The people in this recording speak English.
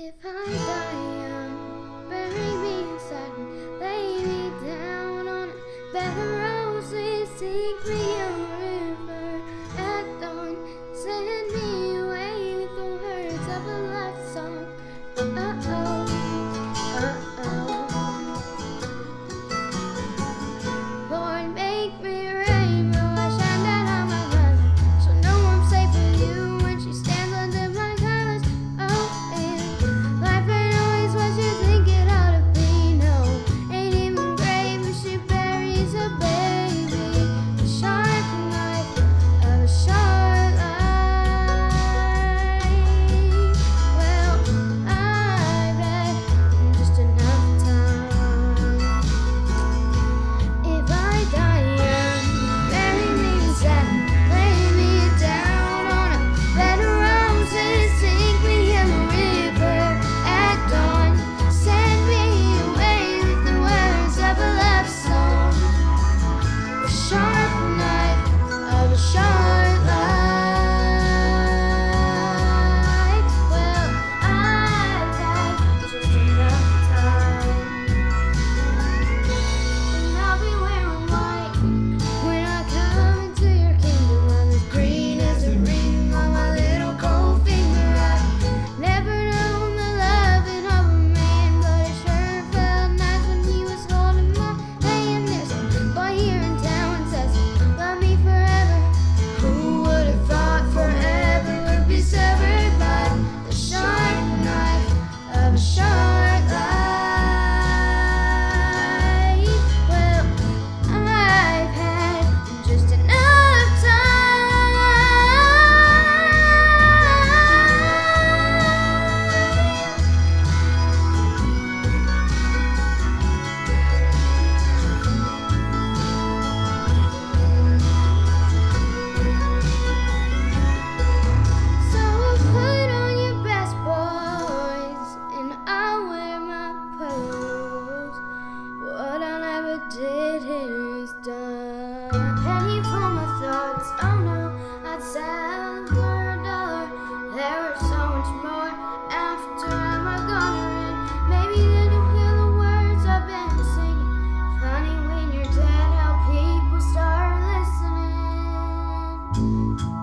If I die young, bury me in satin, lay me down on a bed of roses, take me home. Thank you.